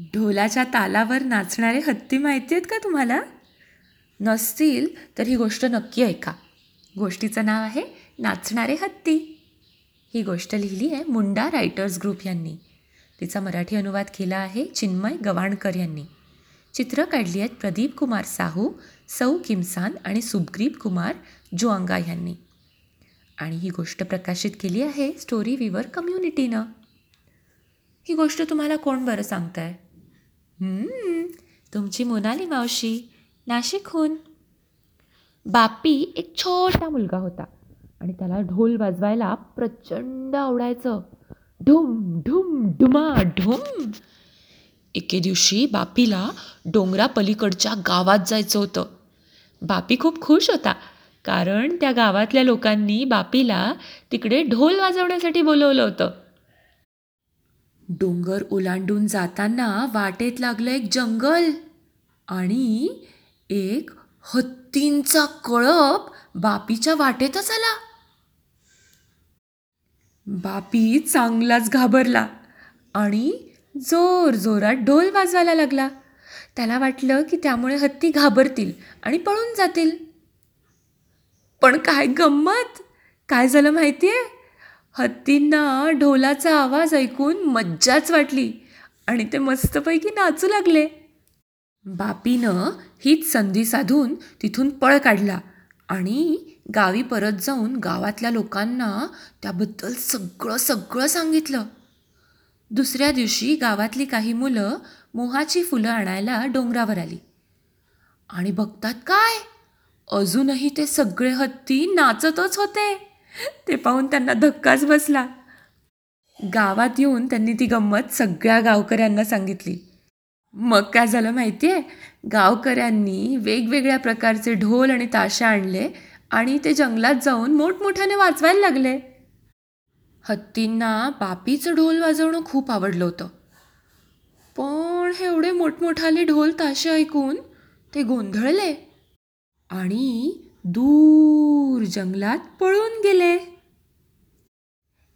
ढोलाच्या तालावर नाचणारे हत्ती माहिती आहेत का तुम्हाला? नसतील तर ही गोष्ट नक्की ऐका. गोष्टीचं नाव आहे नाचणारे हत्ती. ही गोष्ट लिहिली आहे मुंडा रायटर्स ग्रुप यांनी. तिचा मराठी अनुवाद केला आहे चिन्मय गवाणकर यांनी. चित्र काढली आहेत प्रदीप कुमार साहू सौ किमसान आणि सुग्रीप कुमार जुआंगा यांनी. आणि ही गोष्ट प्रकाशित केली आहे स्टोरी विवर कम्युनिटीनं. ही गोष्ट तुम्हाला कोण बरं सांगताय? आहे तुमची मोनाली मावशी नाशिकहून. बापी एक छोटा मुलगा होता आणि त्याला ढोल वाजवायला प्रचंड आवडायचं. ढुम ढुम ढुमा ढुम. एके दिवशी बापीला डोंगरा पलीकडच्या गावात जायचं होतं. बापी खूप खुश होता कारण त्या गावातल्या लोकांनी बापीला तिकडे ढोल वाजवण्यासाठी बोलवलं होतं. डोंगर ओलांडून जाताना वाटेत लागलं एक जंगल आणि एक हत्तींचा कळप बापीच्या वाटेतच आला. बापी चांगलाच घाबरला आणि जोर जोरात ढोल वाजवायला लागला. त्याला वाटलं की त्यामुळे हत्ती घाबरतील आणि पळून जातील. पण काय गंमत? काय झालं माहिती आहे हत्तींना ढोलाचा आवाज ऐकून मज्जाच वाटली आणि ते मस्तपैकी नाचू लागले. बापीनं हीच संधी साधून तिथून पळ काढला आणि गावी परत जाऊन गावातल्या लोकांना त्याबद्दल सगळं सगळं सांगितलं. दुसऱ्या दिवशी गावातली काही मुलं मोहाची फुलं आणायला डोंगरावर आली. आणि बघतात काय? अजूनही ते सगळे हत्ती नाचतच होते. ते पाहून त्यांना धक्काच बसला. गावात येऊन त्यांनी ती गंमत सगळ्या गावकऱ्यांना सांगितली. मग काय झालं माहिती आहे गावकऱ्यांनी वेगवेगळ्या प्रकारचे ढोल आणि ताशा आणले आणि ते जंगलात जाऊन मोठमोठ्याने वाजवायला लागले. हत्तींना बापीचं ढोल वाजवणं खूप आवडलं होतं. पण हे एवढे मोठमोठाले ढोल ताशे ऐकून ते गोंधळले आणि दूर जंगलात पळून गेले.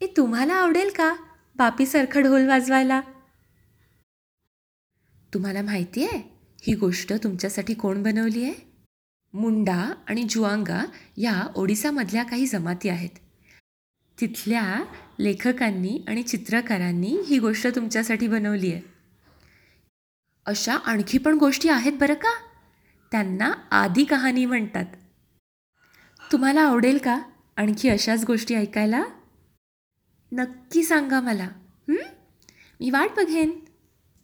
ए तुम्हाला आवडेल का बापीसारखा ढोल वाजवायला? तुम्हाला माहिती आहे ही गोष्ट तुमच्यासाठी कोण बनवली आहे? मुंडा आणि जुआंगा या ओडिसामधल्या काही जमाती आहेत. तिथल्या लेखकांनी आणि चित्रकारांनी ही गोष्ट तुमच्यासाठी बनवली आहे. अशा आणखी पण गोष्टी आहेत बरं का? त्यांना आदी कहाणी म्हणतात. तुम्हाला आवडेल का आणखी अशाच गोष्टी ऐकायला? नक्की सांगा मला मी वाट बघेन.